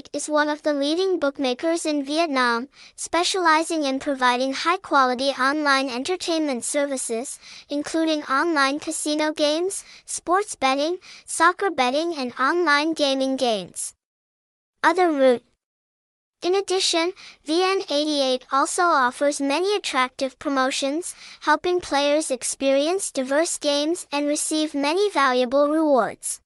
88 is one of the leading bookmakers in Vietnam, specializing in providing high-quality online entertainment services, including online casino games, sports betting, soccer betting and online gaming games. Other route in addition, VN88 also offers many attractive promotions, helping players experience diverse games and receive many valuable rewards.